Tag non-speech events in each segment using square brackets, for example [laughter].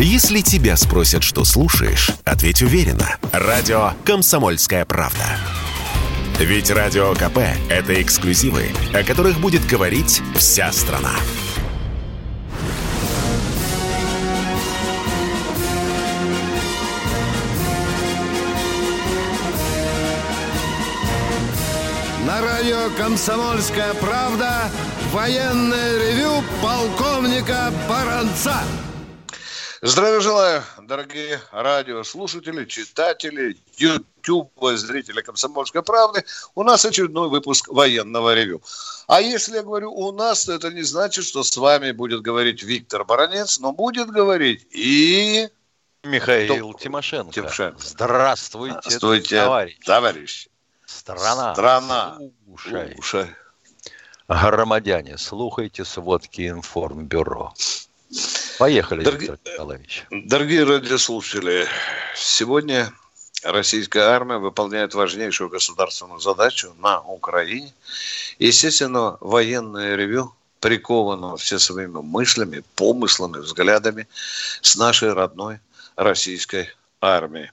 Если тебя спросят, что слушаешь, ответь уверенно. Радио «Комсомольская правда». Ведь Радио КП – это эксклюзивы, о которых будет говорить вся страна. На радио «Комсомольская правда» военное ревю полковника Баранца. Здравия желаю, дорогие радиослушатели, читатели, YouTube, зрители «Комсомольской правды». У нас очередной выпуск военного ревю. А если я говорю «у нас», то это не значит, что с вами будет говорить Виктор Баранец, но будет говорить и... Михаил Кто? Тимошенко. Тимошенко. Здравствуйте, Здравствуйте товарищ. товарищ. Страна. Страна. Слушай. Слушай. Громадяне, слухайте сводки информбюро. Поехали, Дорогие, Виктор Николаевич. Дорогие радиослушатели, сегодня российская армия выполняет важнейшую государственную задачу на Украине. Естественно, военное ревю приковано все своими мыслями, помыслами, взглядами с нашей родной российской армией.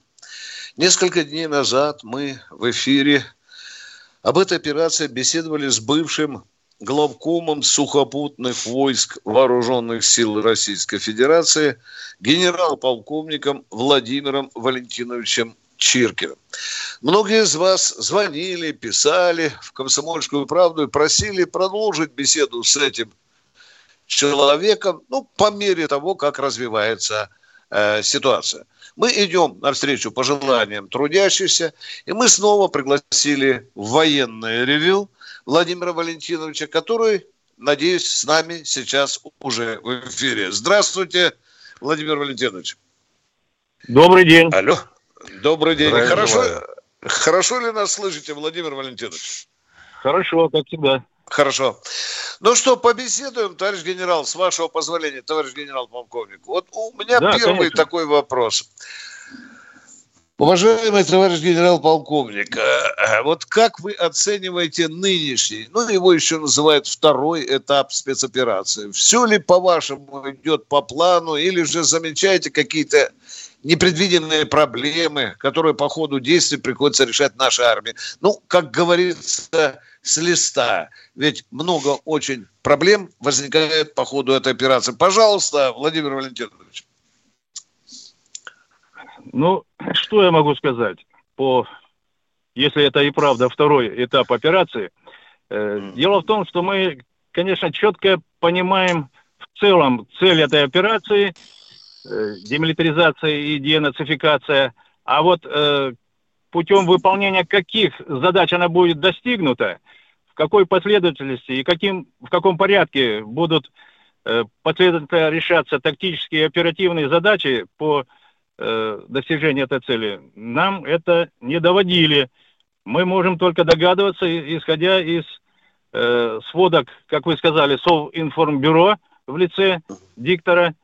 Несколько дней назад мы в эфире об этой операции беседовали с бывшим главкомом сухопутных войск Вооруженных сил Российской Федерации генерал-полковником Владимиром Валентиновичем Чиркиным. Многие из вас звонили, писали в «Комсомольскую правду» и просили продолжить беседу с этим человеком, ну, по мере того, как развивается э, ситуация. Мы идем навстречу пожеланиям трудящихся, и мы снова пригласили в военное ревю Владимира Валентиновича, который, надеюсь, с нами сейчас уже в эфире. Здравствуйте, Владимир Валентинович. Добрый день. Алло. Добрый день. хорошо, хорошо ли нас слышите, Владимир Валентинович? Хорошо, как всегда. Хорошо. Ну что, побеседуем, товарищ генерал, с вашего позволения, товарищ генерал-полковник. Вот у меня да, первый конечно. такой вопрос. Уважаемый товарищ генерал-полковник, э, э, вот как вы оцениваете нынешний, ну его еще называют второй этап спецоперации? Все ли по-вашему идет по плану или же замечаете какие-то непредвиденные проблемы, которые по ходу действий приходится решать нашей армии? Ну, как говорится, с листа. Ведь много очень проблем возникает по ходу этой операции. Пожалуйста, Владимир Валентинович. Ну, что я могу сказать по, если это и правда второй этап операции. Э, дело в том, что мы, конечно, четко понимаем в целом цель этой операции, э, демилитаризация и денацификация, а вот э, путем выполнения каких задач она будет достигнута, в какой последовательности и каким, в каком порядке будут э, последовательно решаться тактические и оперативные задачи по э, достижения этой цели, нам это не доводили. Мы можем только догадываться, исходя из э, сводок, как вы сказали, Совинформбюро в лице диктора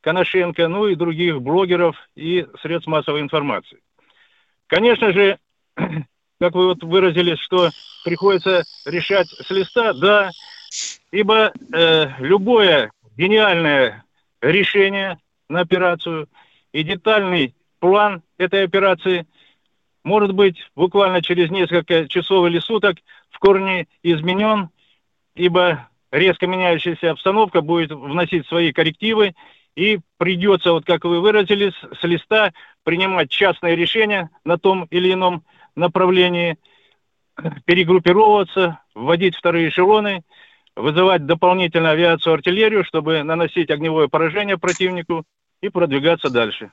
Коношенко, ну и других блогеров и средств массовой информации. Конечно же, [clears throat] как вы вот выразились, что приходится решать с листа, да, ибо э, любое гениальное решение на операцию – и детальный план этой операции может быть буквально через несколько часов или суток в корне изменен, ибо резко меняющаяся обстановка будет вносить свои коррективы, и придется, вот как вы выразились, с листа принимать частные решения на том или ином направлении, перегруппировываться, вводить вторые эшелоны, вызывать дополнительную авиацию, артиллерию, чтобы наносить огневое поражение противнику и продвигаться дальше.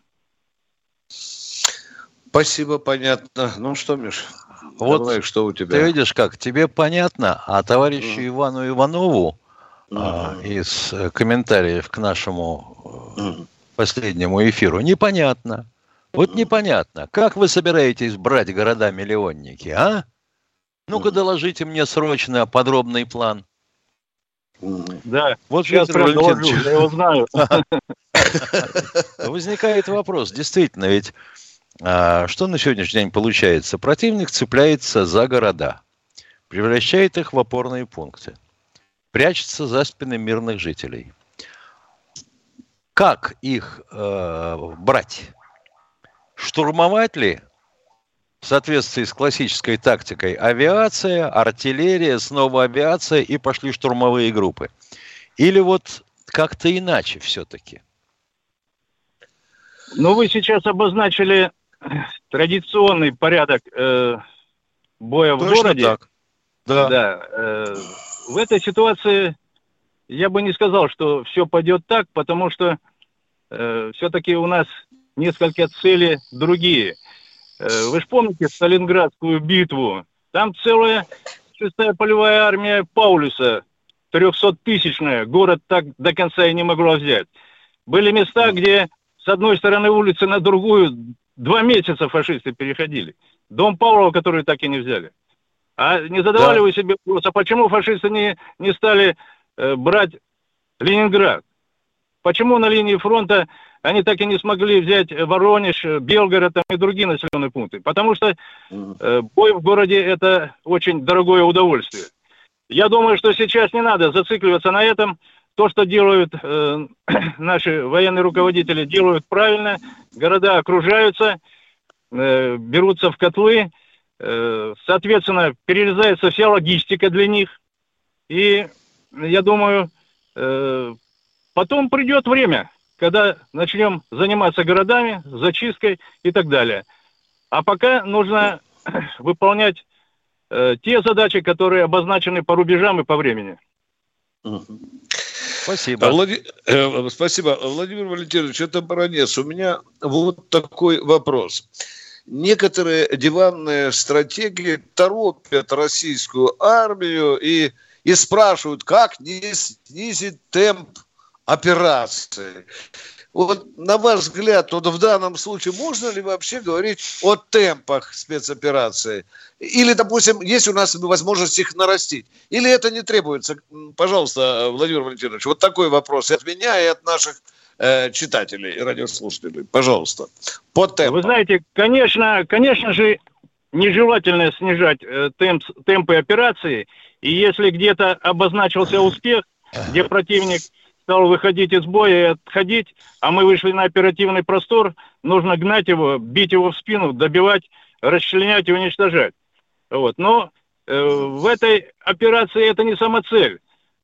Спасибо, понятно. Ну что, Миш, вот давай, что у тебя? Ты видишь как, тебе понятно, а товарищу mm. Ивану Иванову mm. а, из э, комментариев к нашему mm. последнему эфиру непонятно. Вот непонятно, как вы собираетесь брать города-миллионники, а? Ну-ка доложите мне срочно подробный план. Да, вот сейчас прям доложу, я его знаю. [laughs] Возникает вопрос, действительно, ведь а, что на сегодняшний день получается? Противник цепляется за города, превращает их в опорные пункты, прячется за спины мирных жителей. как их э, брать? Штурмовать ли в соответствии с классической тактикой авиация, артиллерия, снова авиация и пошли штурмовые группы? Или вот как-то иначе все-таки? Ну, вы сейчас обозначили традиционный порядок э, боя Точно в городе. Так. Да. да э, в этой ситуации я бы не сказал, что все пойдет так, потому что э, все-таки у нас несколько цели другие. Э, вы же помните Сталинградскую битву? Там целая шестая полевая армия Паулюса, 300-тысячная, город так до конца и не могла взять. Были места, где с одной стороны улицы на другую два месяца фашисты переходили. Дом Павлова, который так и не взяли. А не задавали да. вы себе вопрос, а почему фашисты не, не стали э, брать Ленинград? Почему на линии фронта они так и не смогли взять Воронеж, Белгород там, и другие населенные пункты? Потому что э, бой в городе – это очень дорогое удовольствие. Я думаю, что сейчас не надо зацикливаться на этом. То, что делают э, [clears throat] наши военные руководители, делают правильно. Города окружаются, э, берутся в котлы, э, соответственно, перерезается вся логистика для них. И я думаю, э, потом придет время, когда начнем заниматься городами, зачисткой и так далее. А пока нужно [clears throat] выполнять э, те задачи, которые обозначены по рубежам и по времени. Спасибо. Влади... Э, спасибо. Владимир Валентинович, это баронец. У меня вот такой вопрос. Некоторые диванные стратегии торопят российскую армию и, и спрашивают, как не снизить темп операции. Вот на ваш взгляд, вот в данном случае можно ли вообще говорить о темпах спецоперации? Или, допустим, есть у нас возможность их нарастить? Или это не требуется? Пожалуйста, Владимир Валентинович, вот такой вопрос и от меня, и от наших э, читателей и радиослушателей. Пожалуйста, по темпу. Вы знаете, конечно, конечно же, нежелательно снижать э, темп, темпы операции. И если где-то обозначился успех, где противник стал выходить из боя и отходить, а мы вышли на оперативный простор, нужно гнать его, бить его в спину, добивать, расчленять и уничтожать. Вот. Но э, в этой операции это не самоцель.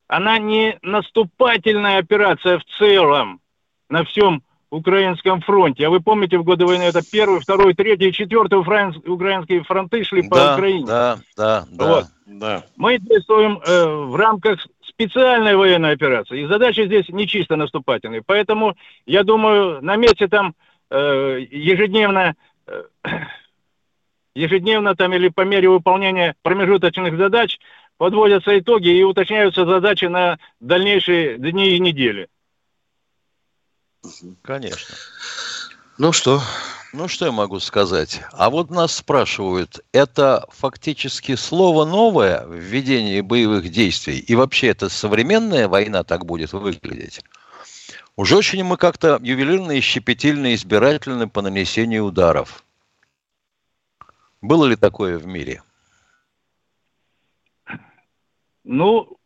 Она не наступательная операция в целом на всем украинском фронте. А вы помните, в годы войны это первый, второй, третий, четвертый украинские фронты шли по да, Украине. Да, да, да. Вот. да. Мы действуем э, в рамках специальной военной операции. И задача здесь не чисто наступательная. Поэтому, я думаю, на месте там э, ежедневно, э, ежедневно там или по мере выполнения промежуточных задач подводятся итоги и уточняются задачи на дальнейшие дни и недели. Конечно. Ну что? Ну, что я могу сказать? А вот нас спрашивают, это фактически слово новое в ведении боевых действий? И вообще, это современная война так будет выглядеть? Уже очень мы как-то ювелирно и щепетильно избирательны по нанесению ударов. Было ли такое в мире? Ну,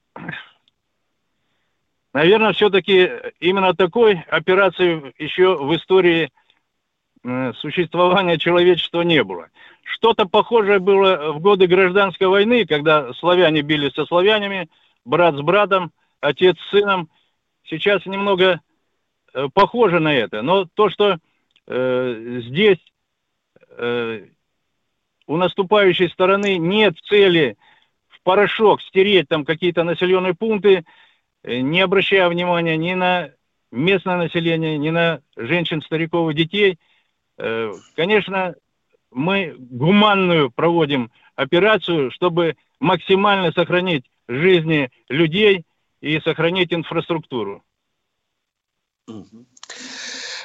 наверное, все-таки именно такой операции еще в истории Э, существования человечества не было. Что-то похожее было в годы гражданской войны, когда славяне бились со славянами, брат с братом, отец с сыном. Сейчас немного э, похоже на это. Но то, что э, здесь э, у наступающей стороны нет цели в порошок стереть там какие-то населенные пункты, не обращая внимания ни на местное население, ни на женщин, стариков и детей – Э, конечно, мы гуманную проводим операцию, чтобы максимально сохранить жизни людей и сохранить инфраструктуру.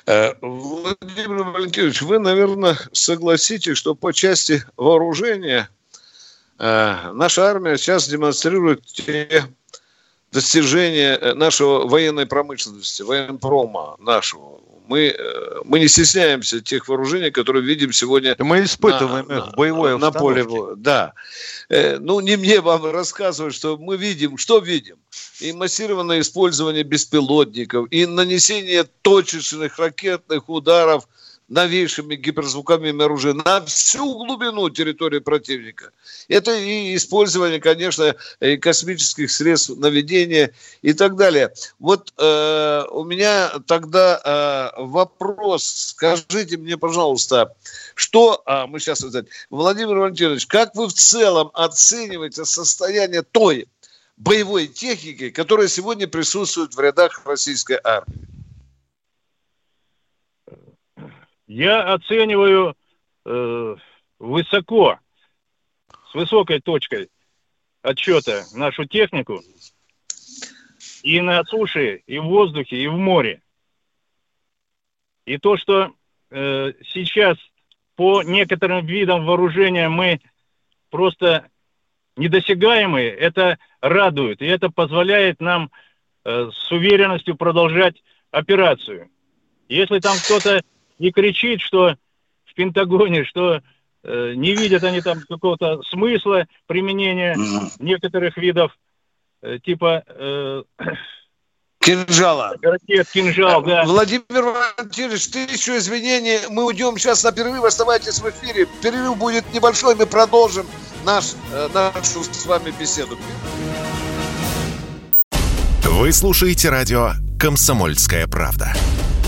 Э, Владимир Валентинович, вы, наверное, согласитесь, что по части вооружения э, наша армия сейчас демонстрирует те достижения нашего военной промышленности, военпрома нашего Мы, э, мы не стесняемся тех вооружений, которые видим сегодня. Мы испытываем на, их в боевой на поле. Да. Э, ну, не мне вам рассказывать, что мы видим, что видим. И массированное использование беспилотников, и нанесение точечных ракетных ударов новейшими гиперзвуковыми оружиями на всю глубину территории противника. Это и использование, конечно, и космических средств наведения и так далее. Вот э, у меня тогда э, вопрос. Скажите мне, пожалуйста, что а, мы сейчас Владимир Валентинович, как вы в целом оцениваете состояние той боевой техники, которая сегодня присутствует в рядах российской армии? Я оцениваю э, высоко, с высокой точкой отчета нашу технику и на суше, и в воздухе, и в море. И то, что э, сейчас по некоторым видам вооружения мы просто недосягаемые, это радует, и это позволяет нам э, с уверенностью продолжать операцию. Если там кто-то не кричит, что в Пентагоне, что э, не видят они там какого-то смысла применения mm-hmm. некоторых видов э, типа э, Кинжала. Ракет, кинжал, да. Владимир Валентинович, тысячу извинений. Мы уйдем сейчас на перерыв. Оставайтесь в эфире. Перерыв будет небольшой. Мы продолжим наш, э, нашу с вами беседу. Вы слушаете радио «Комсомольская правда».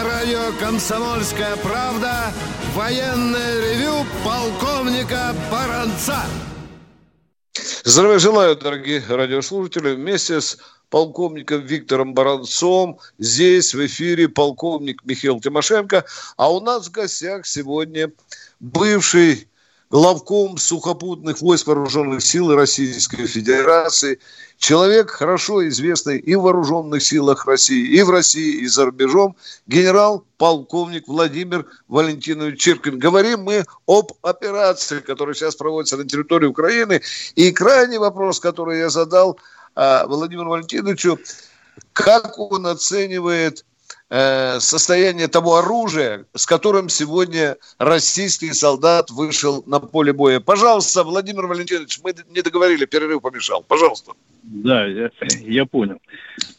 Радио «Комсомольская правда» военное ревю полковника Баранца. Здравия желаю, дорогие радиослушатели. Вместе с полковником Виктором Баранцом здесь в эфире полковник Михаил Тимошенко. А у нас в гостях сегодня бывший главком сухопутных войск вооруженных сил Российской Федерации, человек хорошо известный и в вооруженных силах России, и в России, и за рубежом, генерал-полковник Владимир Валентинович Чиркин. Говорим мы об операции, которая сейчас проводится на территории Украины. И крайний вопрос, который я задал а, Владимиру Валентиновичу, как он оценивает Э, состояние того оружия, с которым сегодня российский солдат вышел на поле боя. Пожалуйста, Владимир Валентинович, мы не договорили, перерыв помешал. Пожалуйста. Да, я, [clears throat] я понял.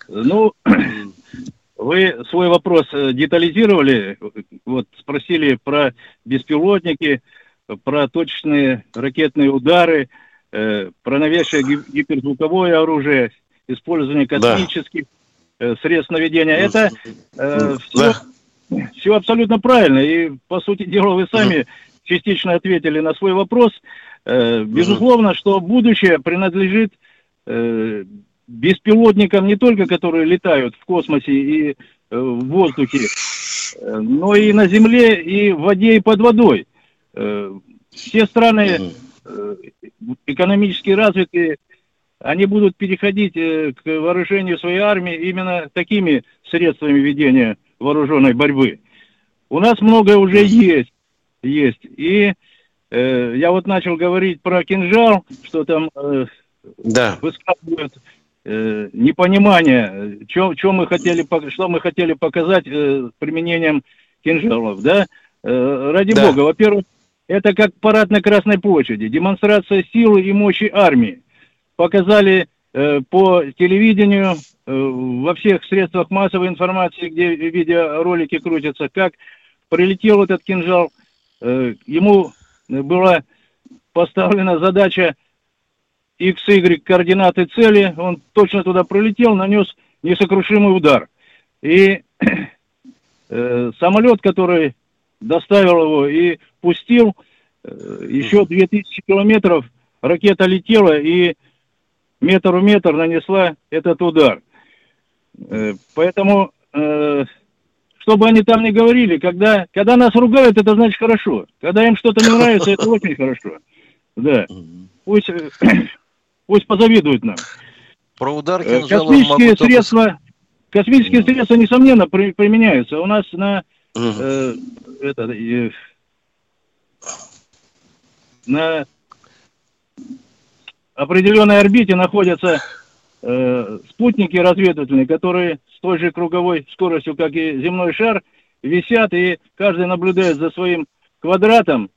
Ну, [clears throat] вы свой вопрос э, детализировали, вот спросили про беспилотники, про точные ракетные удары, э, про новейшее гиперзвуковое оружие, использование космических да средств наведения. Это э, все, все абсолютно правильно. И, по сути дела, вы сами частично ответили на свой вопрос. Э, безусловно, что будущее принадлежит э, беспилотникам не только, которые летают в космосе и э, в воздухе, э, но и на Земле, и в воде, и под водой. Э, все страны э, экономически развитые они будут переходить э, к вооружению своей армии именно такими средствами ведения вооруженной борьбы. У нас многое уже есть, есть. И э, я вот начал говорить про кинжал, что там э, да. высказывают э, непонимание, что, что мы хотели, что мы хотели показать э, применением кинжалов, да? Э, ради да. бога, во-первых, это как парад на Красной площади, демонстрация силы и мощи армии. Показали э, по телевидению, э, во всех средствах массовой информации, где видеоролики крутятся, как прилетел этот кинжал. Э, ему была поставлена задача X, Y координаты цели, он точно туда пролетел, нанес несокрушимый удар. И [clears throat] э, самолет, который доставил его и пустил, э, еще 2000 километров ракета летела и метр в метр нанесла этот удар. Э, поэтому, э, что бы они там ни говорили, когда, когда нас ругают, это значит хорошо. Когда им что-то не нравится, это очень хорошо. Да. Пусть, [coughs] пусть позавидуют нам. Про удар э, Космические средства, космические средства, несомненно, при, применяются. У нас на, э, это, э, на определенной орбите находятся э, спутники разведывательные, которые с той же круговой скоростью, как и земной шар, висят, и каждый наблюдает за своим квадратом,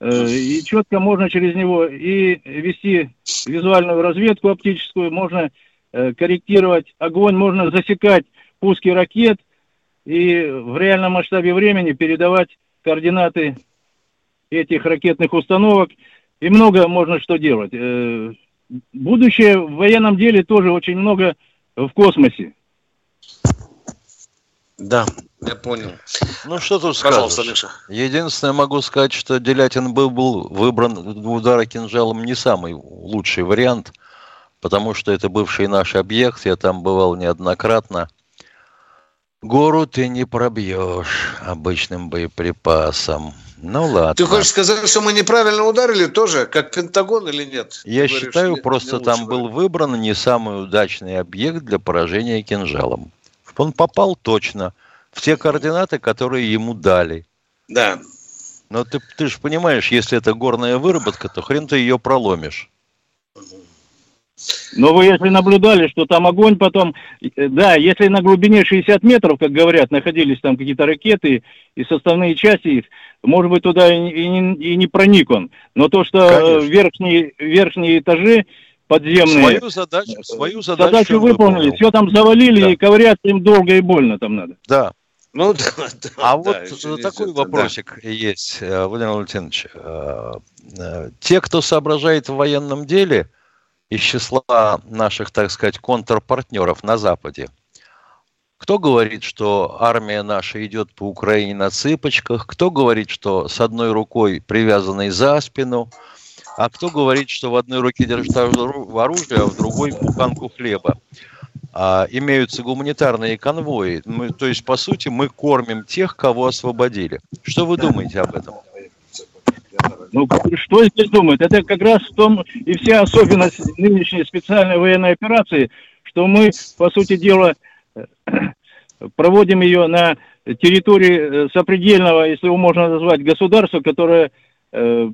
э, и четко можно через него и вести визуальную разведку оптическую, можно э, корректировать огонь, можно засекать пуски ракет и в реальном масштабе времени передавать координаты этих ракетных установок – и много можно что делать. Э, будущее в военном деле тоже очень много в космосе. Да, я понял. Ну что тут Пожалуйста, скажешь? Леша. Единственное, могу сказать, что Делятин был, был выбран в удара кинжалом не самый лучший вариант, потому что это бывший наш объект, я там бывал неоднократно. Гору ты не пробьешь обычным боеприпасом. Ну ладно. Ты хочешь сказать, что мы неправильно ударили тоже, как Пентагон или нет? Я Ты считаю, говоришь, просто не там был выбран не самый удачный объект для поражения кинжалом. Он попал точно в те координаты, которые ему дали. Да. Но ты, ты же понимаешь, если это горная выработка, то хрен ты ее проломишь. Но вы если наблюдали, что там огонь потом... Э, да, если на глубине 60 метров, как говорят, находились там какие-то ракеты и составные части их, может быть, туда и, и, и не проник он. Но то, что Конечно. верхние, верхние этажи подземные... Свою задачу, свою задачу, задачу выполнили. Выполнил. Все там завалили, да. и ковырять им долго и больно там надо. Да. Ну, да, [laughs] да, а да, вот такой это, вопросик да. есть, э, Владимир Валентинович. Э, те, кто соображает в военном деле из числа наших, так сказать, контрпартнеров на Западе, кто говорит, что армия наша идет по Украине на цыпочках, кто говорит, что с одной рукой привязанной за спину, а кто говорит, что в одной руке держит оружие, а в другой буханку хлеба. А, имеются гуманитарные конвои. Мы, то есть, по сути, мы кормим тех, кого освободили. Что вы думаете об этом? Ну, что здесь думать? Это как раз в том и вся особенность нынешней специальной военной операции, что мы, по сути дела, проводим ее на территории э, сопредельного, если его можно назвать, государства, которое э,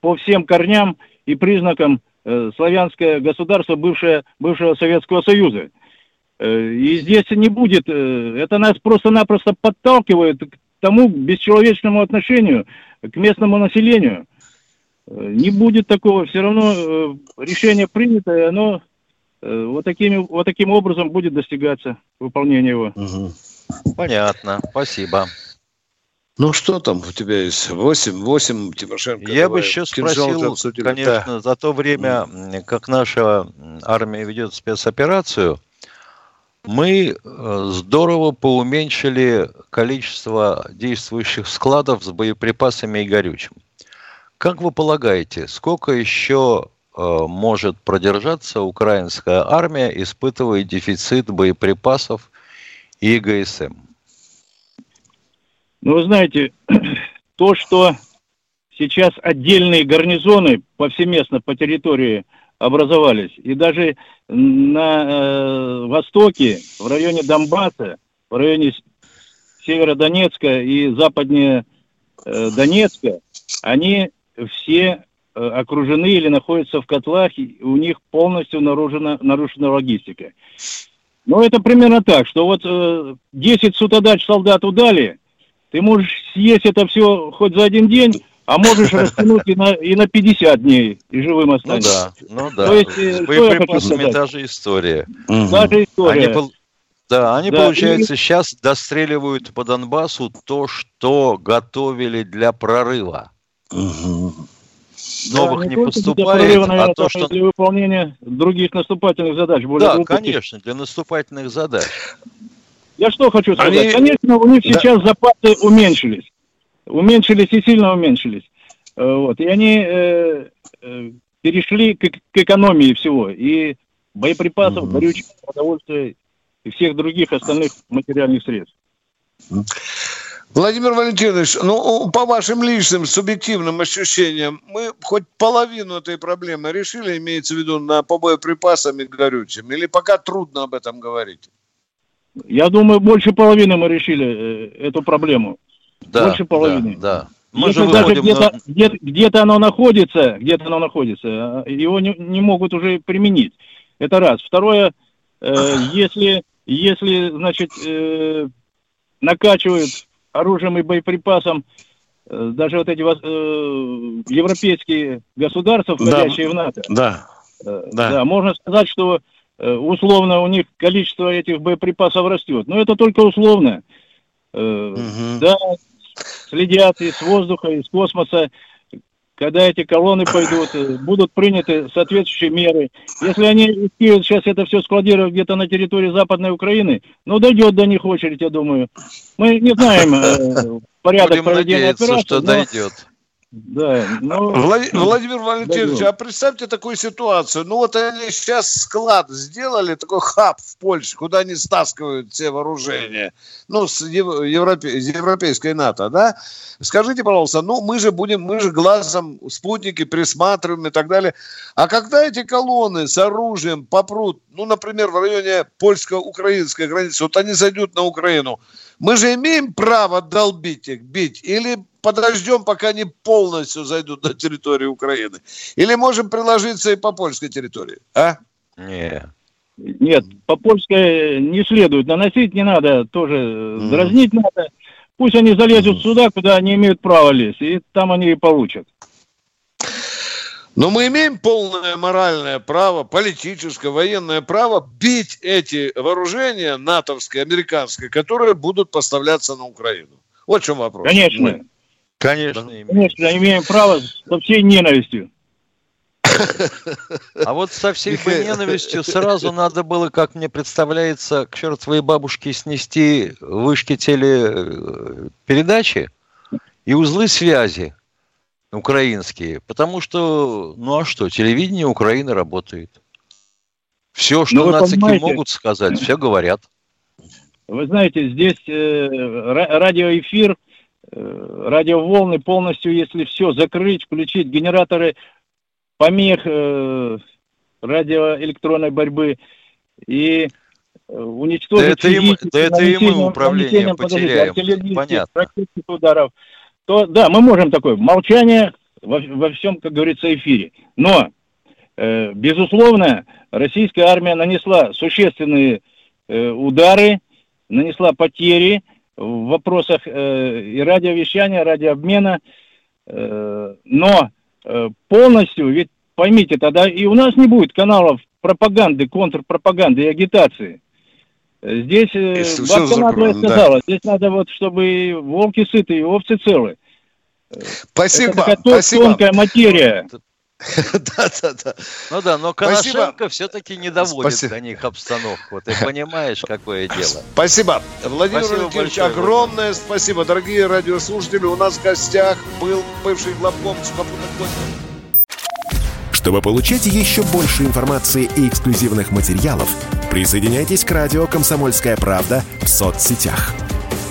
по всем корням и признакам э, славянское государство бывшее, бывшего Советского Союза. И здесь не будет, это нас просто-напросто подталкивает к тому бесчеловечному отношению к местному населению. Не будет такого, все равно решение принято, и оно Э, вот, такими, вот таким образом будет достигаться выполнение его. Угу. Понятно, спасибо. Ну что там у тебя есть? 8, 8 Тимошенко. Я бы еще спросил, конечно, да. за то время, как наша армия ведет спецоперацию, мы э, здорово поуменьшили количество действующих складов с боеприпасами и горючим. Как вы полагаете, сколько еще Э, может продержаться украинская армия, испытывая дефицит боеприпасов и ГСМ? Ну, вы знаете, [clears throat] то, что сейчас отдельные гарнизоны повсеместно по территории образовались, и даже на э, востоке, в районе Донбасса, в районе Северодонецка и западнее э, Донецка, они все Э, окружены или находятся в котлах, и у них полностью нарушена, нарушена логистика. Ну, это примерно так, что вот э, 10 сутодач солдат удали, ты можешь съесть это все хоть за один день, а можешь растянуть и на, и на 50 дней, и живым останешься. Ну да, ну да. То есть, С боеприпасами та же история. Та же история. Они, да, они, да, получается, и... сейчас достреливают по Донбассу то, что готовили для прорыва. Угу. Новых да, не, не поступает, прорыва, наверное, а то, что... Для выполнения других наступательных задач. Более да, глубоких. конечно, для наступательных задач. Я что хочу сказать. Они... Конечно, у них да. сейчас запасы уменьшились. Уменьшились и сильно уменьшились. Э, вот. И они э, э, перешли к, к экономии всего. И боеприпасов, mm-hmm. горючего, продовольствия и всех других остальных материальных средств. Владимир Валентинович, ну, по вашим личным субъективным ощущениям, мы хоть половину этой проблемы решили, имеется в виду, на по боеприпасам и горючим? Или пока трудно об этом говорить? Я думаю, больше половины мы решили э, эту проблему. Да, больше половины. Да, да. Мы Если даже где-то, на... где где-то оно находится, где-то оно находится, его не, не могут уже применить. Это раз. Второе, э, [laughs] если, если, значит, э, накачивают оружием и боеприпасом э, даже вот эти э, европейские государства, входящие да, в НАТО. Да. Э, да. да. Можно сказать, что э, условно у них количество этих боеприпасов растет. Но это только условно. Э, угу. Да, следят и с воздуха, и с космоса когда эти колонны пойдут, э, будут приняты соответствующие меры. Если они успеют сейчас это все складировать где-то на территории Западной Украины, ну, дойдет до них очередь, я думаю. Мы не знаем э, [laughs] порядок проведения операции. что но... дойдет. Да, но... Влад... Владимир Валентинович, а представьте такую ситуацию. Ну вот они сейчас склад сделали, такой хаб в Польше, куда они стаскивают все вооружения. Ну, с Европе... европейской НАТО, да? Скажите, пожалуйста, ну мы же будем, мы же глазом спутники присматриваем и так далее. А когда эти колонны с оружием попрут, ну, например, в районе польско-украинской границы, вот они зайдут на Украину, мы же имеем право долбить их, бить? Или подождем, пока они полностью зайдут на территорию Украины? Или можем приложиться и по польской территории? А? Нет. Нет, по польской не следует наносить, не надо, тоже mm. дразнить надо. Пусть они залезут mm. сюда, куда они имеют право лезть, и там они и получат. Но мы имеем полное моральное право, политическое, военное право бить эти вооружения натовские, американские, которые будут поставляться на Украину. Вот в чем вопрос. Конечно. Мы. Конечно, да. имеем. Конечно, имеем право со всей ненавистью. А вот со всей бы ненавистью [laughs] сразу надо было, как мне представляется, к чертовой бабушке снести вышки телепередачи и узлы связи украинские, потому что, ну а что, телевидение Украины работает. Все, что ну, нацики могут сказать, все говорят. Вы знаете, здесь э, радиоэфир, э, радиоволны полностью, если все закрыть, включить генераторы помех э, радиоэлектронной борьбы и э, уничтожить... Да это, им, да это и мы управление потеряем, понятно. ударов то да, мы можем такое молчание во, во всем, как говорится, эфире. Но, э, безусловно, российская армия нанесла существенные э, удары, нанесла потери в вопросах э, и радиовещания, радиообмена, э, но э, полностью, ведь поймите, тогда и у нас не будет каналов пропаганды, контрпропаганды и агитации. Здесь бабка надвое сказала, да. здесь надо вот, чтобы и волки сыты, и овцы целы. Спасибо, Это такая спасибо. тонкая материя. Да, да, да. Ну да, но Коношенко все-таки не доводит Спасибо. до них обстановку. Ты понимаешь, какое [laughs] дело. Спасибо. Владимир спасибо большое. огромное спасибо. Дорогие радиослушатели, у нас в гостях был бывший главком сухопутных Чтобы получать еще больше информации и эксклюзивных материалов, присоединяйтесь к радио «Комсомольская правда» в соцсетях –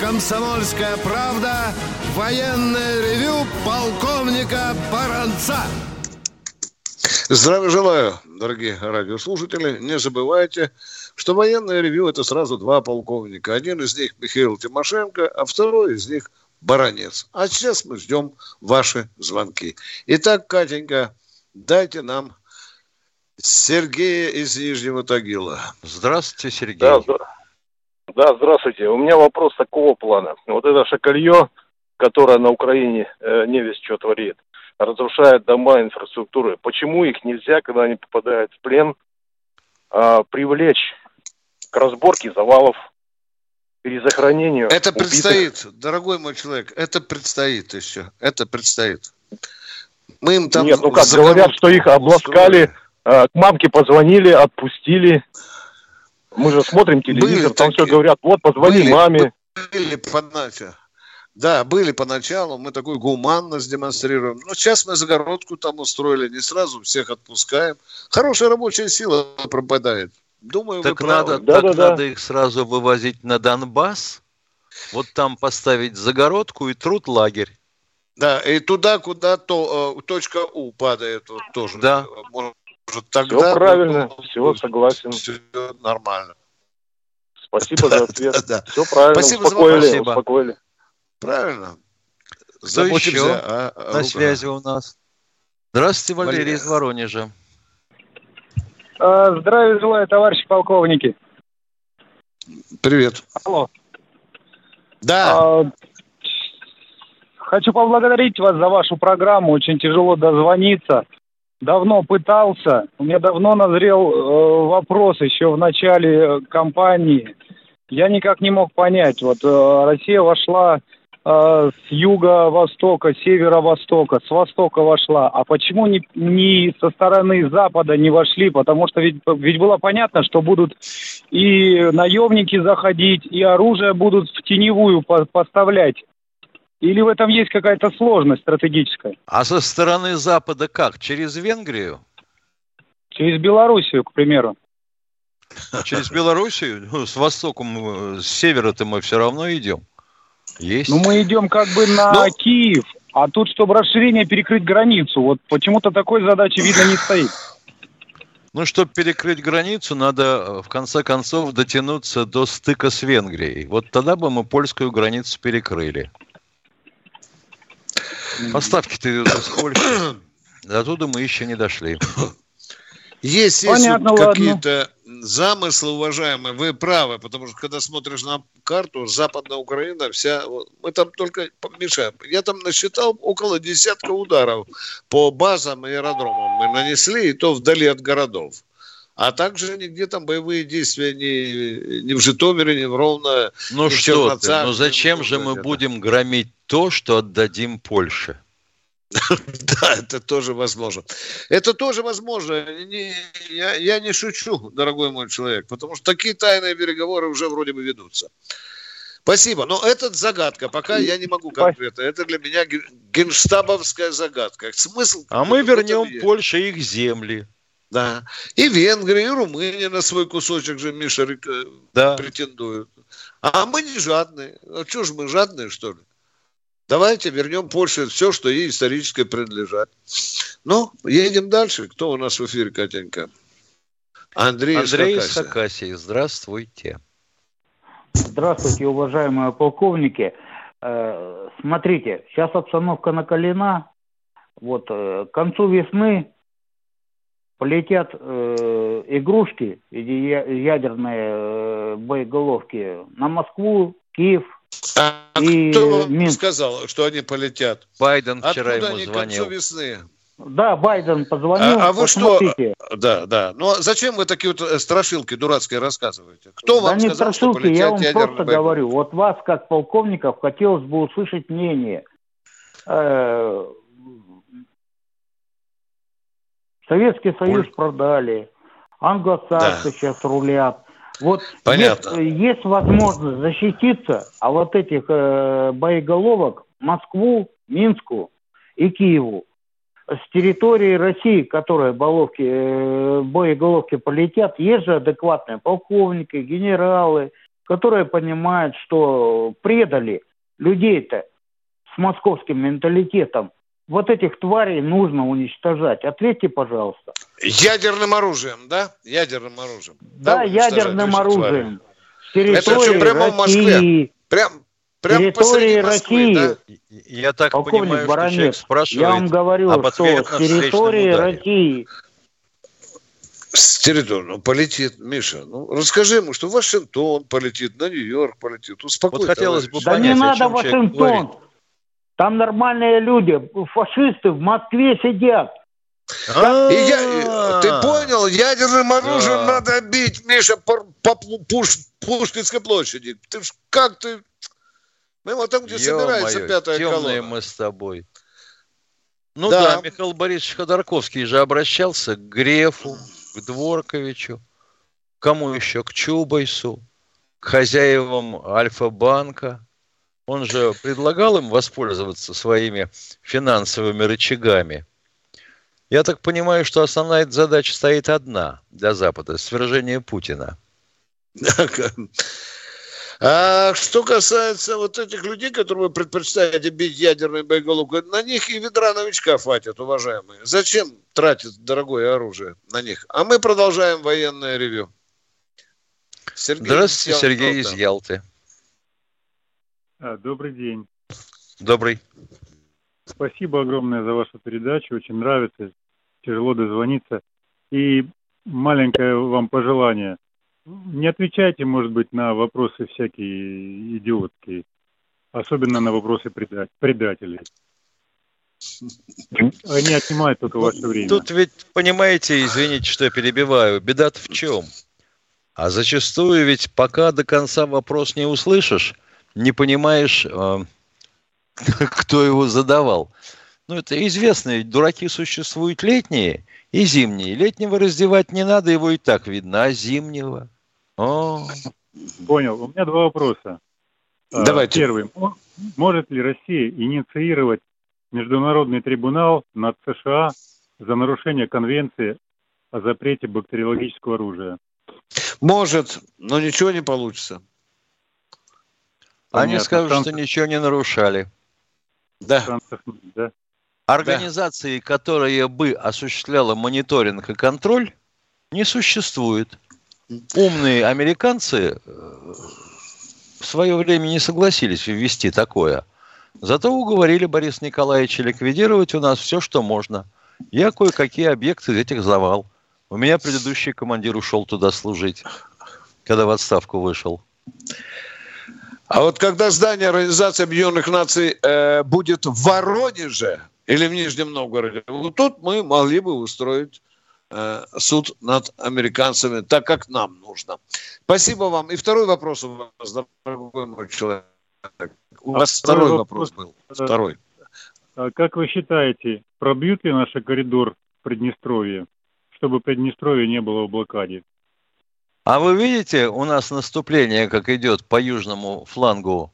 «Комсомольская правда» военное ревю полковника Баранца. Здравия желаю, дорогие радиослушатели. Не забывайте, что военное ревю – это сразу два полковника. Один из них Михаил Тимошенко, а второй из них Баранец. А сейчас мы ждем ваши звонки. Итак, Катенька, дайте нам Сергея из Нижнего Тагила. Здравствуйте, Сергей. Да, да, здравствуйте. У меня вопрос такого плана. Вот это шакалье, которое на Украине э, не весь что творит, разрушает дома, инфраструктуры. Почему их нельзя, когда они попадают в плен, э, привлечь к разборке завалов, перезахоронению? Это убитых? предстоит, дорогой мой человек, это предстоит еще. Это предстоит. Мы им там... Нет, ну как, говорят, что их обласкали, э, к мамке позвонили, отпустили. Мы же смотрим телевизор, были там такие, все говорят, вот, позвони были, маме. Были поначалу. Да, были поначалу, мы такую гуманность демонстрируем. Но сейчас мы загородку там устроили, не сразу всех отпускаем. Хорошая рабочая сила пропадает. Думаю, так надо, да, так да, надо да. их сразу вывозить на Донбасс, вот там поставить загородку и труд лагерь. Да, и туда, куда то э, точка У падает, вот тоже. Да. Может, тогда... Все правильно, ну, все, согласен. Все нормально. Спасибо за ответ. Да, да. Все правильно, Спасибо успокоили, за успокоили. Правильно. Кто еще а, на связи у нас? Здравствуйте, Валерий, Валерий из Воронежа. А, здравия желаю, товарищи полковники. Привет. Алло. Да. А, хочу поблагодарить вас за вашу программу. Очень тяжело дозвониться. Давно пытался. У меня давно назрел э, вопрос еще в начале кампании. Я никак не мог понять. Вот э, Россия вошла Э, с юга-востока, севера-востока, с востока вошла. А почему ни, ни со стороны запада не вошли? Потому что ведь, ведь было понятно, что будут и наемники заходить, и оружие будут в теневую по поставлять. Или в этом есть какая-то сложность стратегическая? А со стороны Запада как? Через Венгрию? Через Белоруссию, к примеру. [laughs] Через Белоруссию? Ну, с востоком, э, с севера-то мы все равно идем. Есть. Ну, мы идем как бы на Но... Ну, Киев, а тут, чтобы расширение перекрыть границу. Вот почему-то такой задачи, видно, не стоит. Ну, чтобы перекрыть границу, надо э, в конце концов дотянуться до стыка с Венгрией. Вот тогда бы мы польскую границу перекрыли. Поставки-то идут из Польши. До туда мы еще не дошли. Есть, есть вот какие-то замыслы, уважаемые, вы правы, потому что когда смотришь на карту, Западная Украина вся, мы там только мешаем. Я там насчитал около десятка ударов по базам и аэродромам мы нанесли, и то вдали от городов. А также нигде там боевые действия ни, ни в Житомире, ни в Ровно, Ну ни что ты, ну зачем же мы будем громить то, что отдадим Польше? [laughs] Да, это тоже возможно. Это тоже возможно. Не, я, я не шучу, дорогой мой человек, потому что такие тайные переговоры уже вроде бы ведутся. Спасибо. Но это загадка. Пока я не могу конкретно. Это для меня генштабовская загадка. Смысл... А мы вернем Польше их земли. Да. И Венгрия, и Румыния на свой кусочек же, Миша, э, да. претендуют. А мы не жадные. А что ж мы жадные, что ли? Давайте вернем Польше все, что ей исторически принадлежит. Ну, едем дальше. Кто у нас в эфире, Катенька? Андрей, Андрей из Хакасии. Здравствуйте. Здравствуйте, уважаемые полковники. Э, смотрите, сейчас обстановка накалена. Вот э, к концу весны полетят э, игрушки, ядерные боеголовки на Москву, Киев, а и кто Минск. сказал, что они полетят? Байден вчера Откуда ему они звонил. к концу весны? Да, Байден позвонил. А, а вы что? Да, да. Но зачем вы такие вот э, страшилки дурацкие рассказываете? Кто вам да не сказал, страшилки, что я вам просто Байден? говорю. Вот вас, как полковников, хотелось бы услышать мнение. Э, Советский Союз Оль. продали. Англосаксы да. сейчас рулят. Вот Понятно. Есть, есть возможность защититься, а вот этих э, боеголовок Москву, Минску и Киеву с территории России, которые головки, э, боеголовки полетят, есть же адекватные полковники, генералы, которые понимают, что предали людей-то с московским менталитетом. Вот этих тварей нужно уничтожать. Ответьте, пожалуйста. Ядерным оружием, да? Ядерным оружием. Да, да ядерным оружием. Это что, прямо в Москве? Прям, прям территории России. Да? Я так Полковник понимаю, Баранец, что человек спрашивает Я вам говорю, об что с территории России с территории, ну, полетит, Миша, ну, расскажи ему, что Вашингтон полетит, на Нью-Йорк полетит, успокой. Вот хотелось бы да не надо Вашингтон, там нормальные люди, фашисты в Москве сидят. А. И я, ты понял, ядерным оружием надо бить, Миша, по, по Пуш, Пушкинской площади. Ты ж как ты... Мы вот там, где собирается пятая колонна. мы с тобой. Ну да. да, Михаил Борисович Ходорковский же обращался к Грефу, к Дворковичу, кому еще, к Чубайсу, к хозяевам Альфа-банка. Он же предлагал им воспользоваться своими финансовыми рычагами. Я так понимаю, что основная задача стоит одна для Запада – свержение Путина. А что касается вот этих людей, которые вы предпочитаете бить ядерной боеголовкой, на них и ведра новичка хватит, уважаемые. Зачем тратить дорогое оружие на них? А мы продолжаем военное ревю. Сергей Здравствуйте, Сергей из Ялты. А, добрый день. Добрый. Спасибо огромное за вашу передачу. Очень нравится. Тяжело дозвониться. И маленькое вам пожелание. Не отвечайте, может быть, на вопросы всякие идиотские. Особенно на вопросы предателей. Они отнимают только ваше время. Тут ведь, понимаете, извините, что я перебиваю, беда-то в чем? А зачастую ведь пока до конца вопрос не услышишь, не понимаешь, э, [laughs] кто его задавал. Ну, это известно, ведь дураки существуют летние и зимние. Летнего раздевать не надо, его и так видно, а зимнего? О. Понял. У меня два вопроса. А, Давайте. Первый. Может ли Россия инициировать международный трибунал над США за нарушение конвенции о запрете бактериологического оружия? Может, но ничего не получится. Они скажут, Шансов... что ничего не нарушали. Да. Шансов, да. Организации, да. которая бы осуществляла мониторинг и контроль, не существует. Умные американцы э, в свое время не согласились ввести такое. Зато уговорили Бориса Николаевича ликвидировать у нас все, что можно. Я кое-какие объекты этих завал. У меня предыдущий командир ушел туда служить, когда в отставку вышел. А вот когда здание Организации Объединенных Наций э, будет в Воронеже или в Нижнем Новгороде, вот тут мы могли бы устроить э, суд над американцами, так как нам нужно. Спасибо вам. И второй вопрос у вас, дорогой мой человек. У вас второй, второй вопрос, вопрос был. Второй. А как вы считаете, пробьют ли наш коридор в Приднестровье, чтобы Приднестровье не было в блокаде? А вы видите, у нас наступление, как идет по южному флангу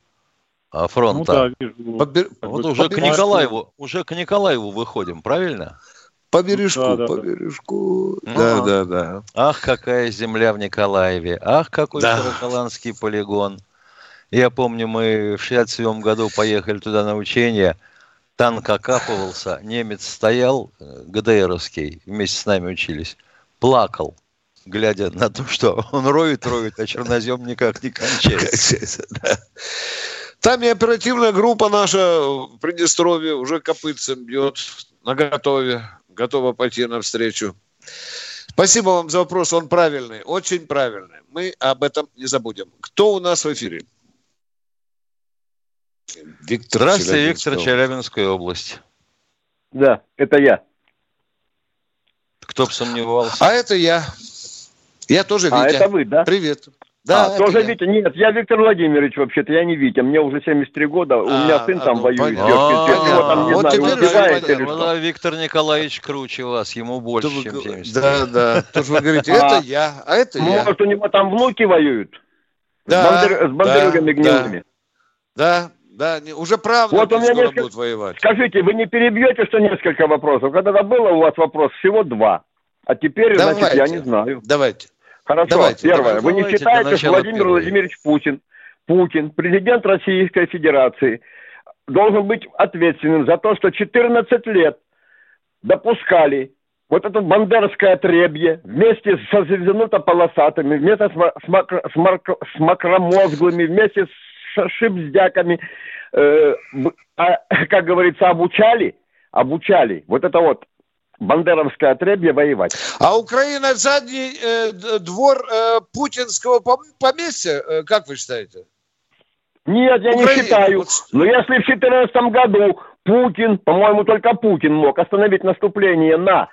а, фронта. Ну, да, вижу. Побер... Вот по уже к Николаеву, уже к Николаеву выходим, правильно? По бережку, да, да, по бережку. Да, да, да. Ах, какая земля в Николаеве. Ах, какой да. Каракаланский полигон. Я помню, мы в 67 году поехали туда на учение. Танк окапывался, немец стоял, э, ГДРовский, вместе с нами учились, плакал глядя на то, что он роет, роет, а чернозем никак не кончается. Там и оперативная группа наша в Приднестровье уже копытцем бьет на готове, готова пойти навстречу. Спасибо вам за вопрос, он правильный, очень правильный. Мы об этом не забудем. Кто у нас в эфире? Виктор Здравствуйте, Виктор, Челябинская область. Да, это я. Кто бы сомневался. А это я. Я тоже а, Витя. А, это вы, да? Привет. Да, а, тоже я. Витя? Нет, я Виктор Владимирович вообще-то, я не Витя. Мне уже 73 года, у меня а, сын там ну, воюет. А, вот что. Виктор Николаевич круче вас, ему больше, чем 70. Да, да. Тоже вы говорите, это я, а это я. Может, у него там внуки воюют? Да, с бандерюгами гнилыми. Да, да, уже правда вот у меня несколько... будут воевать. Скажите, вы не перебьете, что несколько вопросов? Когда-то было у вас вопрос всего два. А теперь, Давайте. значит, я не знаю. Давайте. Хорошо, давайте, первое. Вы не считаете, что Владимир первое. Владимирович Путин, Путин, президент Российской Федерации, должен быть ответственным за то, что 14 лет допускали вот это бандеровское отребье вместе со звездно-полосатыми, вместе с, макро, с, макро, с макромозглыми, вместе с шипздяками, э, а, [laughs] как говорится, обучали, обучали вот это вот бандеровское отребье воевать. А Украина задний э, двор э, путинского поместья, э, как вы считаете? Нет, я Украина. не считаю. Но если в 2014 году Путин, по-моему, только Путин мог остановить наступление на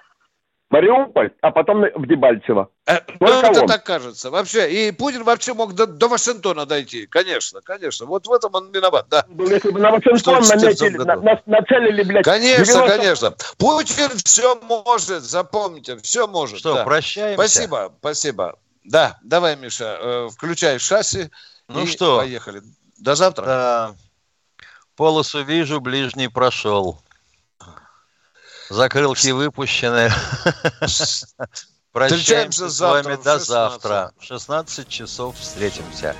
Мариуполь, а потом в Дебальцево. Э, ну, это он. так кажется. Вообще, и Путин вообще мог до, до Вашингтона дойти. Конечно, конечно. Вот в этом он виноват, да. Ну, если бы на Вашингтон наметили, на, на, нацелили, блядь. Конечно, 90... конечно. Путин все может, запомните, все может. Что, да. прощаемся? Спасибо, спасибо. Да, давай, Миша, э, включай шасси. Ну что? Поехали. До завтра. Да. Полосу вижу, ближний прошел. Закрылки выпущены. [laughs] Прощаемся с вами до завтра. В 16 часов встретимся.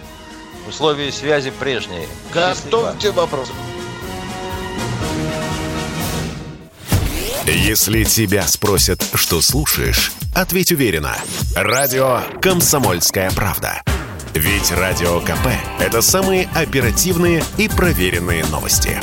Условия связи прежние. Готовьте вопрос. Если тебя спросят, что слушаешь, ответь уверенно. Радио «Комсомольская правда». Ведь Радио КП – это самые оперативные и проверенные новости.